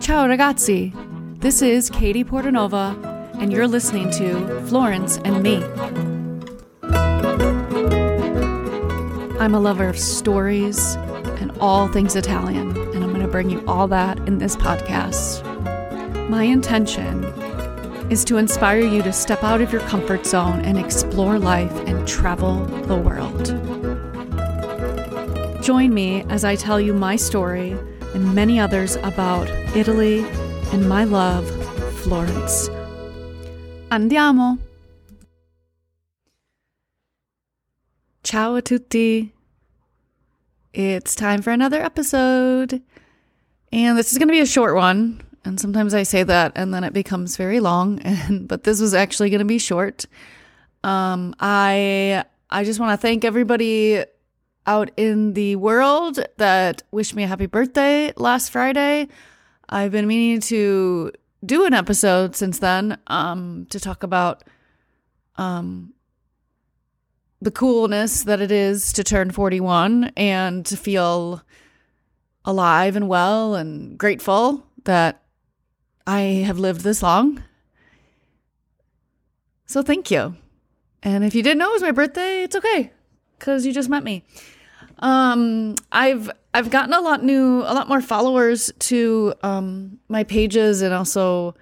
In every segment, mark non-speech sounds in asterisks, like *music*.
Ciao ragazzi. This is Katie Portanova, and you're listening to Florence and Me. I'm a lover of stories and all things Italian, and I'm going to bring you all that in this podcast. My intention is to inspire you to step out of your comfort zone and explore life and travel the world. Join me as I tell you my story and many others about Italy and my love, Florence. Andiamo! Ciao a tutti! It's time for another episode. And this is going to be a short one. And sometimes I say that and then it becomes very long. *laughs* And but this was actually going to be short. Um, I I just want to thank everybody out in the world that wished me a happy birthday last Friday. I've been meaning to do an episode since then um, to talk about um, the coolness that it is to turn 41 and to feel alive and well and grateful that I have lived this long. So thank you. And if you didn't know it was my birthday, it's okay cuz you just met me. Um I've I've gotten a lot new a lot more followers to um my pages and also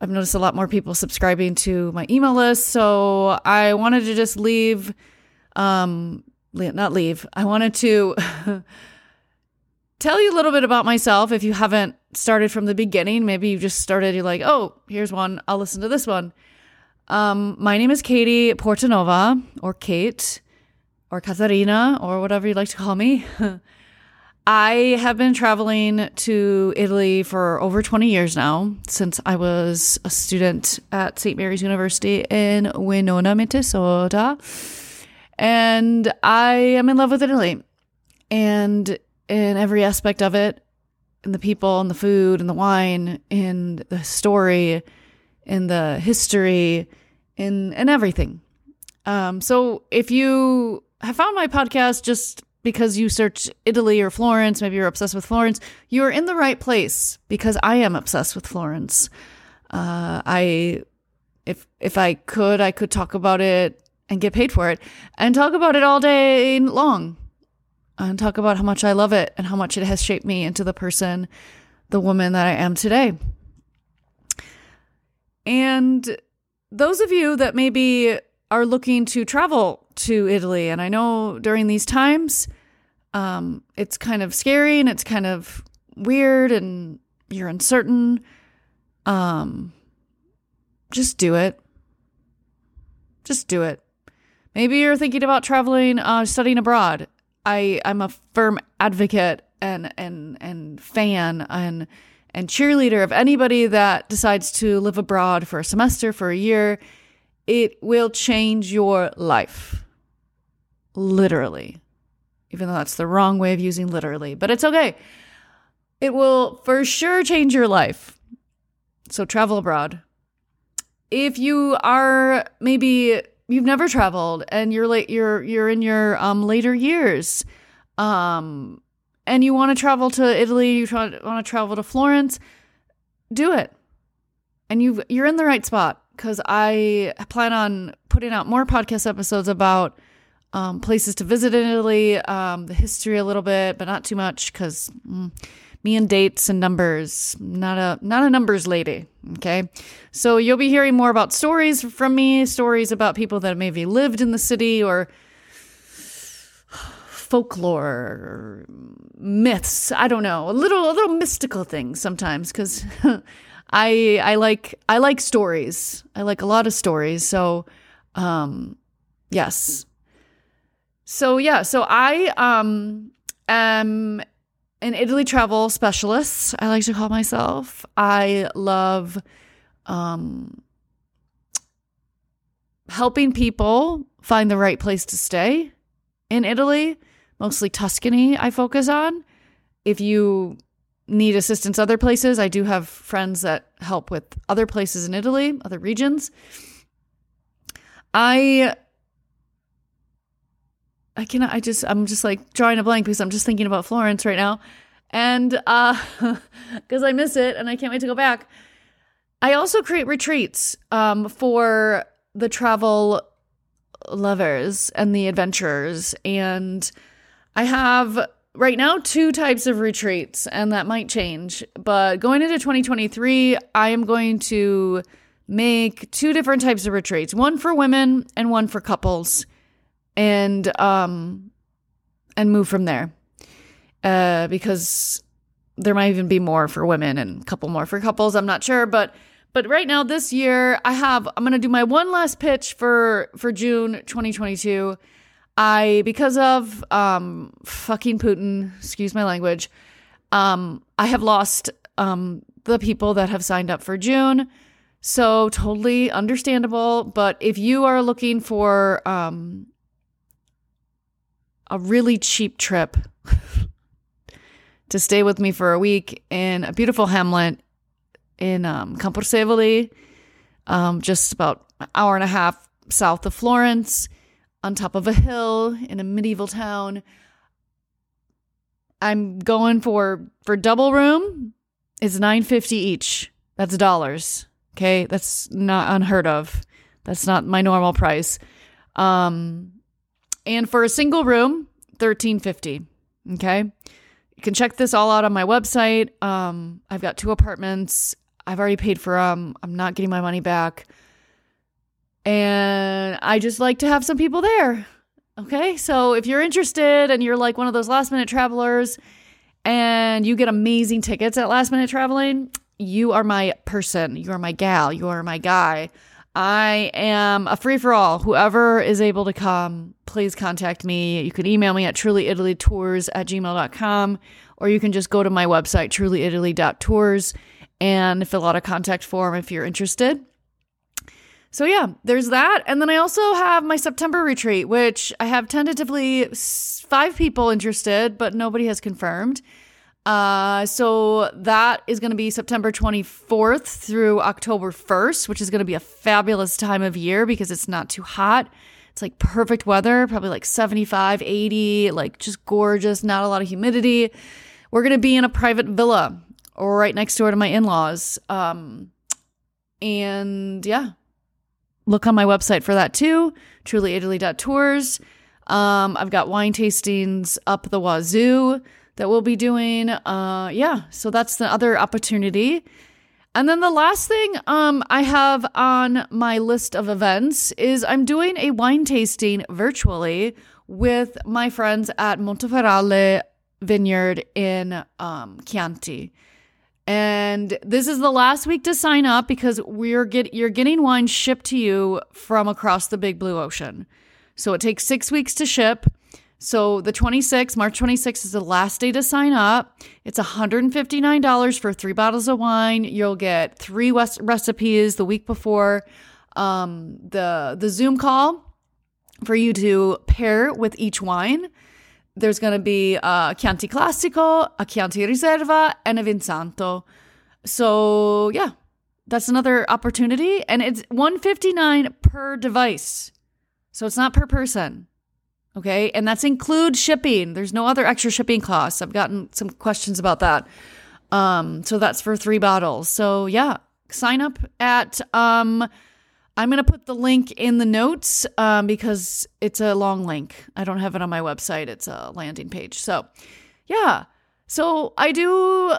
I've noticed a lot more people subscribing to my email list. So I wanted to just leave um not leave. I wanted to *laughs* tell you a little bit about myself if you haven't started from the beginning. Maybe you just started, you're like, oh, here's one. I'll listen to this one. Um, my name is Katie Portanova, or Kate, or Katarina, or whatever you'd like to call me. *laughs* I have been traveling to Italy for over 20 years now, since I was a student at St. Mary's University in Winona, Minnesota. And I am in love with Italy. And in every aspect of it in the people and the food and the wine and the story and the history and and everything um, so if you have found my podcast just because you search Italy or Florence, maybe you're obsessed with Florence, you're in the right place because I am obsessed with Florence. Uh, I, if if I could, I could talk about it and get paid for it and talk about it all day long and talk about how much I love it and how much it has shaped me into the person, the woman that I am today. And those of you that maybe are looking to travel to Italy, and I know during these times, um, it's kind of scary and it's kind of weird and you're uncertain. Um, just do it. Just do it. Maybe you're thinking about traveling, uh, studying abroad, I I'm a firm advocate and and and fan and and cheerleader of anybody that decides to live abroad for a semester for a year. It will change your life. Literally. Even though that's the wrong way of using literally, but it's okay. It will for sure change your life. So travel abroad. If you are maybe you've never traveled and you're late you're you're in your um later years um and you want to travel to Italy, you want to travel to Florence, do it. And you you're in the right spot cuz I plan on putting out more podcast episodes about um, places to visit in Italy, um, the history a little bit, but not too much cuz mm, me and dates and numbers. Not a not a numbers lady. Okay. So you'll be hearing more about stories from me, stories about people that maybe lived in the city or folklore myths. I don't know. A little a little mystical things sometimes because *laughs* I I like I like stories. I like a lot of stories. So um yes. So yeah, so I um am an Italy travel specialist, I like to call myself. I love um, helping people find the right place to stay in Italy, mostly Tuscany, I focus on. If you need assistance other places, I do have friends that help with other places in Italy, other regions. I I cannot, I just, I'm just like drawing a blank because I'm just thinking about Florence right now. And uh *laughs* because I miss it and I can't wait to go back. I also create retreats um for the travel lovers and the adventurers and I have right now two types of retreats and that might change but going into 2023 i am going to make two different types of retreats one for women and one for couples and um and move from there uh because there might even be more for women and a couple more for couples i'm not sure but but right now this year i have i'm going to do my one last pitch for for june 2022 I because of um fucking Putin, excuse my language, um I have lost um the people that have signed up for June. So totally understandable, but if you are looking for um a really cheap trip to stay with me for a week in a beautiful hamlet in um, um, just about an hour and a half south of Florence on top of a hill in a medieval town. I'm going for for double room. It's 950 each. That's dollars. Okay? That's not unheard of. That's not my normal price. Um and for a single room, 1350. Okay? You can check this all out on my website. Um I've got two apartments. I've already paid for them. I'm not getting my money back. And I just like to have some people there. Okay. So if you're interested and you're like one of those last minute travelers and you get amazing tickets at last minute traveling, you are my person. You are my gal. You are my guy. I am a free for all. Whoever is able to come, please contact me. You can email me at trulyitalytours at gmail.com or you can just go to my website, trulyitaly.tours, and fill out a contact form if you're interested. So yeah, there's that. And then I also have my September retreat, which I have tentatively five people interested, but nobody has confirmed. Uh, so that is going to be September 24th through October 1st, which is going to be a fabulous time of year because it's not too hot. It's like perfect weather, probably like 75, 80, like just gorgeous, not a lot of humidity. We're going to be in a private villa right next door to my in laws. Um, and yeah, look on my website for that too, trulyitaly.tours. Um, I've got wine tastings up the wazoo that we'll be doing. Uh, yeah, so that's the other opportunity. And then the last thing um, I have on my list of events is I'm doing a wine tasting virtually with my friends at Montefioralle Vineyard in um, Chianti. And this is the last week to sign up because we're get you're getting wine shipped to you from across the big blue ocean. So it takes 6 weeks to ship. So the 26th, March 26th is the last day to sign up. It's $159 for 3 bottles of wine. You'll get 3 recipes the week before um, the the Zoom call for you to pair with each wine there's going to be a Chianti Classico, a Chianti Riserva, and a Vinsanto. So, yeah, that's another opportunity. And it's 159 per device. So it's not per person. Okay. And that's include shipping. There's no other extra shipping costs. I've gotten some questions about that. Um, so that's for three bottles. So yeah, sign up at um I'm going to put the link in the notes um, because it's a long link. I don't have it on my website. It's a landing page. So, yeah. So I do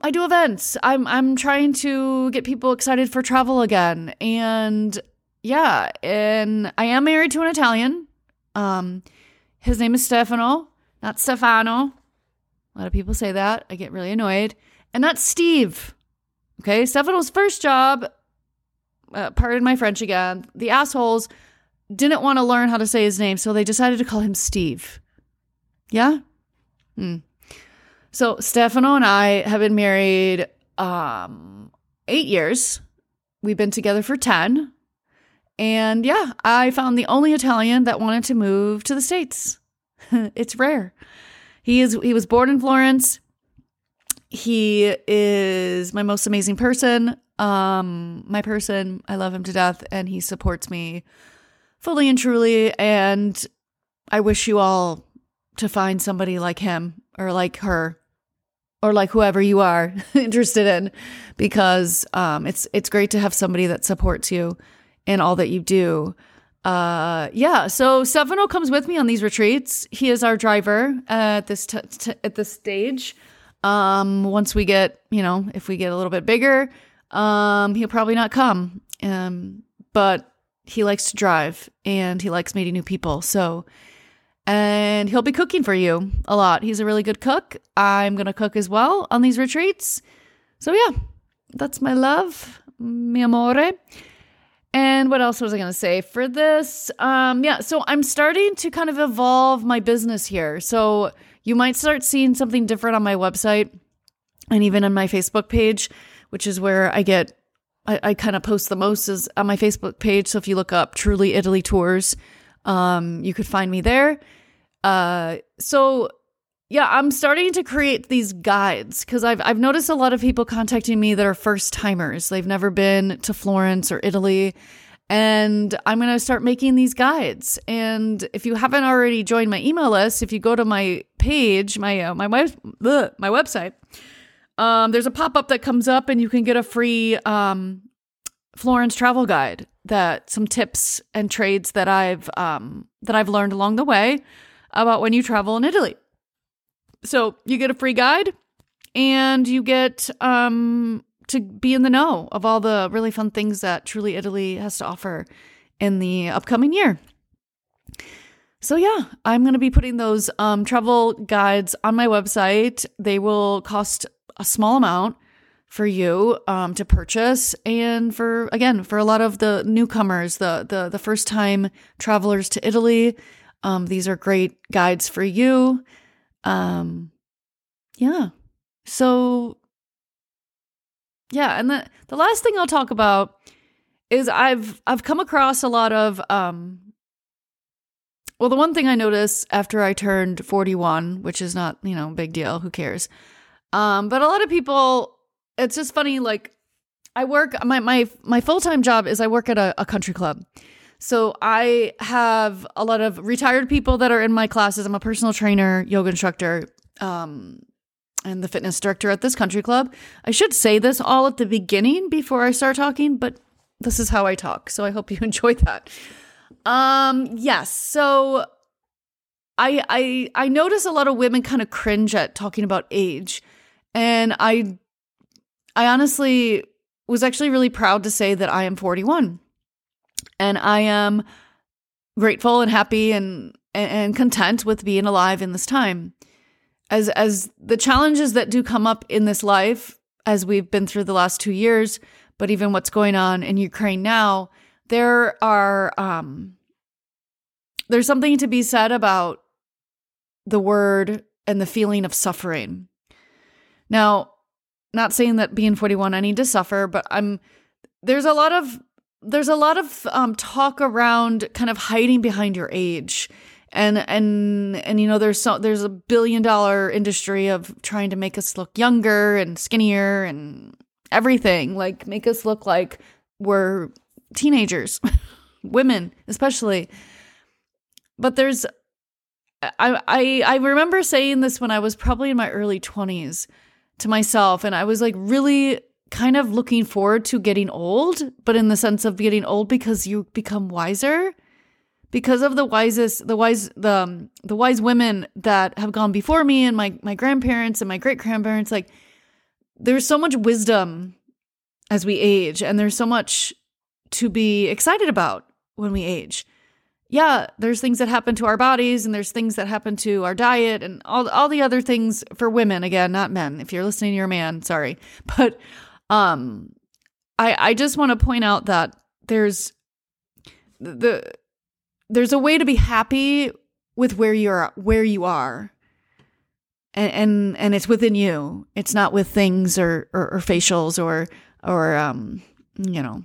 I do events. I'm I'm trying to get people excited for travel again. And yeah, and I am married to an Italian. Um his name is Stefano, not Stefano. A lot of people say that. I get really annoyed. And not Steve. Okay, Stefano's first job uh, pardon my French again, the assholes didn't want to learn how to say his name, so they decided to call him Steve. Yeah? Hmm. So Stefano and I have been married um, eight years. We've been together for 10. And yeah, I found the only Italian that wanted to move to the States. *laughs* it's rare. He is he was born in Florence. He is my most amazing person um my person i love him to death and he supports me fully and truly and i wish you all to find somebody like him or like her or like whoever you are *laughs* interested in because um, it's it's great to have somebody that supports you in all that you do. Uh, yeah, so Stefano comes with me on these retreats. He is our driver at this t- t- at this stage. Um, once we get, you know, if we get a little bit bigger, um, he'll probably not come. Um, but he likes to drive and he likes meeting new people. So, and he'll be cooking for you a lot. He's a really good cook. I'm going to cook as well on these retreats. So, yeah, that's my love, mi amore. And what else was I going to say for this? Um, yeah, so I'm starting to kind of evolve my business here. So, you might start seeing something different on my website and even on my Facebook page, which is where I get I, I kind of post the most is on my Facebook page. So if you look up Truly Italy Tours, um, you could find me there. Uh, so yeah, I'm starting to create these guides because I've I've noticed a lot of people contacting me that are first timers. They've never been to Florence or Italy. And I'm going to start making these guides. And if you haven't already joined my email list, if you go to my page, my uh, my web, my website, um, there's a pop up that comes up, and you can get a free um, Florence travel guide that some tips and trades that I've um, that I've learned along the way about when you travel in Italy. So you get a free guide, and you get um, to be in the know of all the really fun things that Truly Italy has to offer in the upcoming year. So yeah, I'm going to be putting those um, travel guides on my website. They will cost a small amount for you um, to purchase and for again for a lot of the newcomers the the, the first time travelers to italy um, these are great guides for you um, yeah so yeah and the, the last thing i'll talk about is i've i've come across a lot of um, well the one thing i noticed after i turned 41 which is not you know big deal who cares um, but a lot of people, it's just funny. Like, I work my my my full time job is I work at a, a country club. So I have a lot of retired people that are in my classes. I'm a personal trainer, yoga instructor, um, and the fitness director at this country club. I should say this all at the beginning before I start talking, but this is how I talk. So I hope you *laughs* enjoy that. Um, yes. So I I I notice a lot of women kind of cringe at talking about age and I I honestly was actually really proud to say that I am 41. And I am grateful and happy and and content with being alive in this time. As as the challenges that do come up in this life as we've been through the last 2 years, but even what's going on in Ukraine now, there are um there's something to be said about the word and the feeling of suffering. Now, not saying that being 41 I need to suffer, but I'm there's a lot of there's a lot of um, talk around kind of hiding behind your age. And and and you know there's so there's a billion dollar industry of trying to make us look younger and skinnier and everything, like make us look like we're teenagers, *laughs* women especially. But there's I I I remember saying this when I was probably in my early 20s to myself and I was like really kind of looking forward to getting old, but in the sense of getting old because you become wiser because of the wisest the wise the um, the wise women that have gone before me and my my grandparents and my great grandparents like there's so much wisdom as we age and there's so much to be excited about when we age yeah, there's things that happen to our bodies and there's things that happen to our diet and all all the other things for women again, not men. If you're listening you're a man, sorry. *laughs* But um I I just want to point out that there's the there's a way to be happy with where you're where you are. And and, and it's within you. It's not with things or, or or facials or or um you know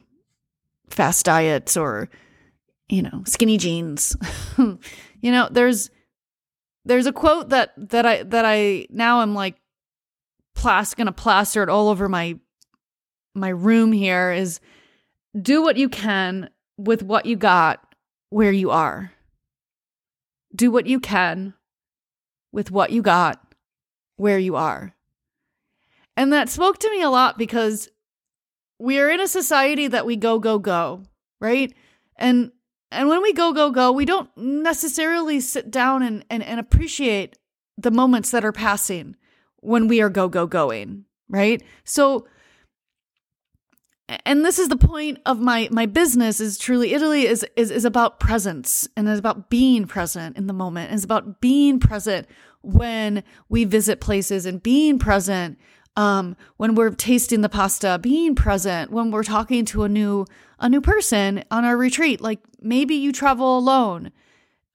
fast diets or you know, skinny jeans. *laughs* you know, there's there's a quote that that I that I now I'm like plas gonna plaster it all over my my room here is do what you can with what you got where you are. Do what you can with what you got where you are. And that spoke to me a lot because we are in a society that we go, go, go, right? And and when we go, go, go, we don't necessarily sit down and, and, and appreciate the moments that are passing when we are go, go, going, right? So and this is the point of my my business is truly italy is is, is about presence and is about being present in the moment. It's about being present when we visit places and being present um, when we're tasting the pasta being present when we're talking to a new a new person on our retreat. Like maybe you travel alone.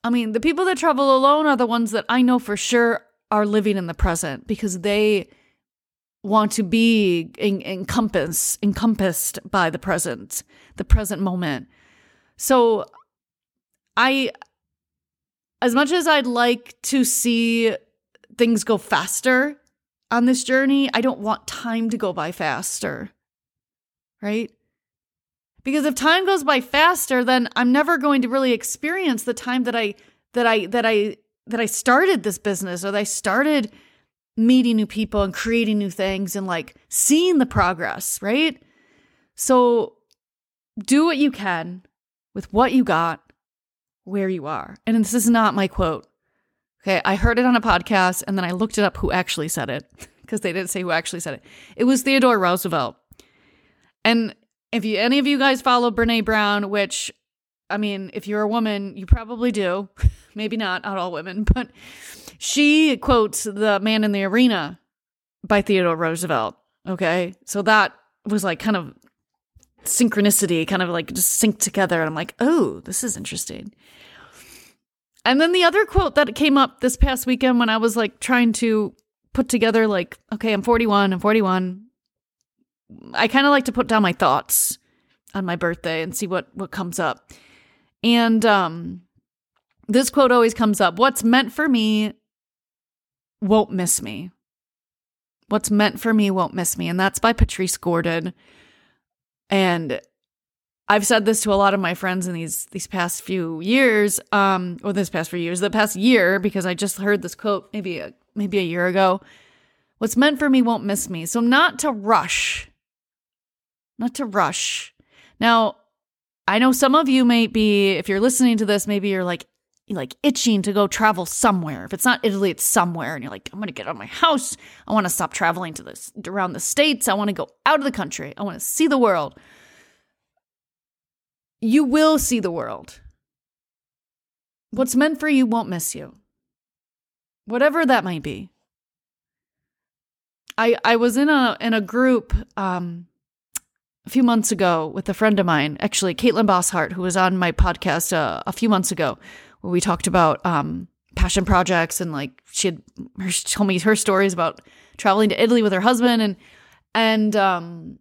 I mean the people that travel alone are the ones that i know for sure are living in the present because they want to be en- encompass, encompassed by the present, the present moment. So I as much as I'd like to see things go faster on this journey, I don't want time to go by faster. Right? Because if time goes by faster, then I'm never going to really experience the time that I that I that I that I started this business or that I started meeting new people and creating new things and like seeing the progress, right? So do what you can with what you got where you are. And this is not my quote. Okay, I heard it on a podcast and then I looked it up who actually said it *laughs* because they didn't say who actually said it. It was Theodore Roosevelt. And if you any of you guys follow Brené Brown, which I mean, if you're a woman, you probably do. *laughs* Maybe not, not all women, *laughs* but she quotes The Man in the Arena by Theodore Roosevelt. Okay. So that was like kind of synchronicity, kind of like just synced together. And I'm like, oh, this is interesting. And then the other quote that came up this past weekend when I was like trying to put together, like, okay, I'm 41, I'm 41. I kind of like to put down my thoughts on my birthday and see what what comes up. And um this quote always comes up. What's meant for me won't miss me. What's meant for me won't miss me. And that's by Patrice Gordon. And I've said this to a lot of my friends in these these past few years, um, or this past few years, the past year, because I just heard this quote maybe a, maybe a year ago. What's meant for me won't miss me. So not to rush, not to rush. Now, I know some of you may be, if you're listening to this, maybe you're like, like itching to go travel somewhere. If it's not Italy, it's somewhere. And you're like, I'm going to get out of my house. I want to stop traveling to this around the states. I want to go out of the country. I want to see the world. You will see the world. What's meant for you won't miss you. Whatever that might be. I I was in a in a group um a few months ago with a friend of mine, actually Caitlin Bosshart, who was on my podcast uh, a few months ago we talked about um, passion projects and like she had her, she told me her stories about traveling to Italy with her husband and and um,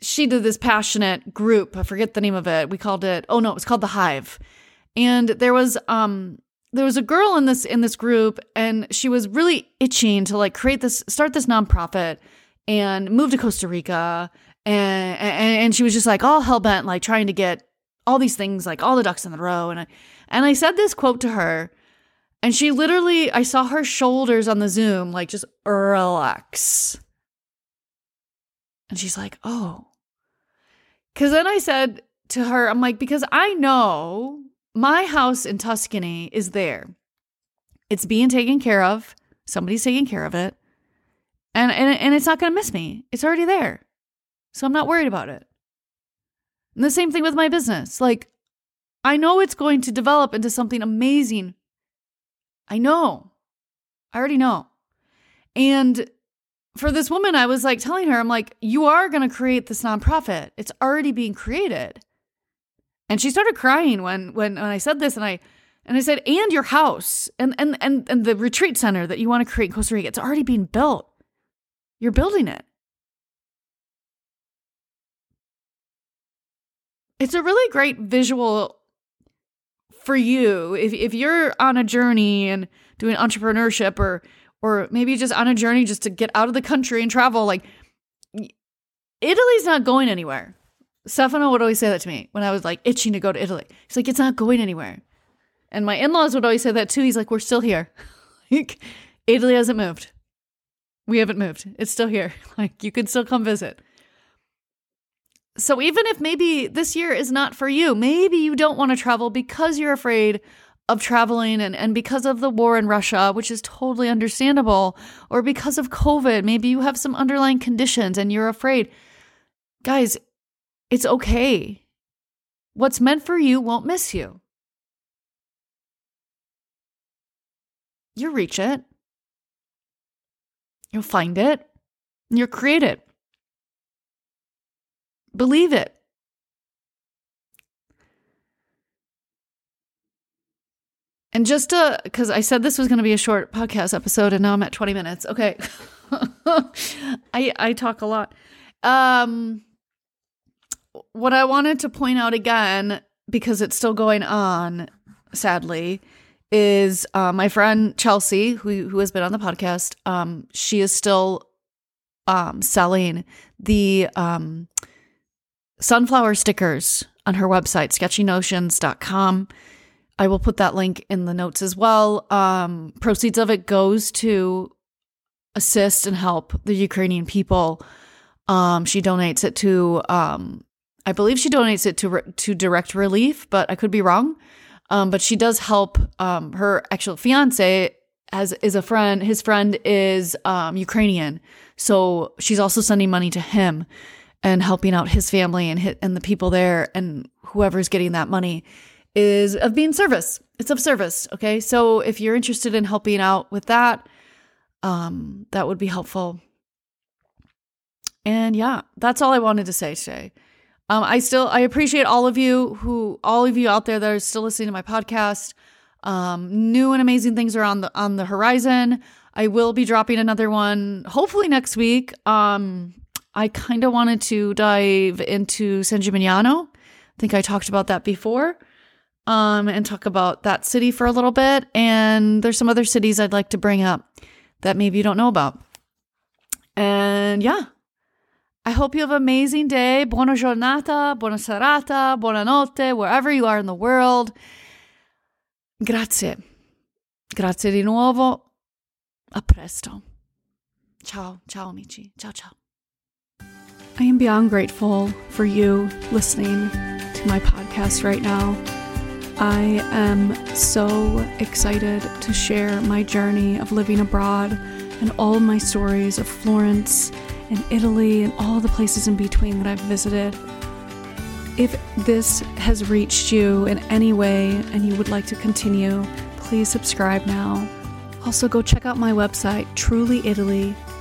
she did this passionate group. I forget the name of it. We called it oh no, it was called the Hive. And there was um there was a girl in this in this group and she was really itching to like create this start this nonprofit and move to Costa Rica and and, and she was just like all hell bent like trying to get all these things like all the ducks in the row and I and I said this quote to her, and she literally, I saw her shoulders on the Zoom, like just relax. And she's like, oh. Because then I said to her, I'm like, because I know my house in Tuscany is there. It's being taken care of. Somebody's taking care of it. And, and, and it's not going to miss me. It's already there. So I'm not worried about it. And the same thing with my business. Like, I know it's going to develop into something amazing. I know. I already know. And for this woman, I was like telling her, I'm like, you are going to create this nonprofit. It's already being created. And she started crying when when when I said this and I and I said, and your house and and and and the retreat center that you want to create in Costa Rica, it's already being built. You're building it. It's a really great visual for you if if you're on a journey and doing entrepreneurship or or maybe just on a journey just to get out of the country and travel like Italy's not going anywhere. Stefano would always say that to me when I was like itching to go to Italy. He's like, it's not going anywhere. And my in laws would always say that too. He's like, we're still here. *laughs* Like Italy hasn't moved. We haven't moved. It's still here. *laughs* Like you can still come visit. So even if maybe this year is not for you, maybe you don't want to travel because you're afraid of traveling and, and because of the war in Russia, which is totally understandable, or because of COVID, maybe you have some underlying conditions and you're afraid. Guys, it's okay. What's meant for you won't miss you. You'll reach it. You'll find it. You'll create it. Believe it. And just to, because I said this was going to be a short podcast episode, and now I'm at 20 minutes. Okay, *laughs* I I talk a lot. Um, what I wanted to point out again, because it's still going on, sadly, is uh, my friend Chelsea, who who has been on the podcast. Um, she is still um selling the um sunflower stickers on her website, sketchynotions.com. I will put that link in the notes as well. Um, proceeds of it goes to assist and help the Ukrainian people. Um, she donates it to, um, I believe she donates it to re- to direct relief, but I could be wrong. Um, but she does help. Um, her actual fiance has is a friend. His friend is um, Ukrainian, so she's also sending money to him and helping out his family and hit, and the people there and whoever's getting that money is of being service. It's of service. Okay. So if you're interested in helping out with that, um, that would be helpful. And yeah, that's all I wanted to say today. Um, I still I appreciate all of you who all of you out there that are still listening to my podcast. Um, new and amazing things are on the on the horizon. I will be dropping another one hopefully next week. Um, I kind of wanted to dive into San Gimignano. I think I talked about that before um, and talk about that city for a little bit. And there's some other cities I'd like to bring up that maybe you don't know about. And yeah, I hope you have an amazing day. Buona giornata, buona serata, buonanotte, wherever you are in the world. Grazie. Grazie di nuovo. A presto. Ciao, ciao amici. Ciao, ciao. I am beyond grateful for you listening to my podcast right now. I am so excited to share my journey of living abroad and all my stories of Florence and Italy and all the places in between that I've visited. If this has reached you in any way and you would like to continue, please subscribe now. Also, go check out my website,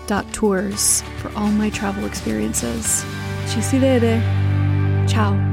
trulyitaly.tours, for all my travel experiences. Ci si vede. Ciao.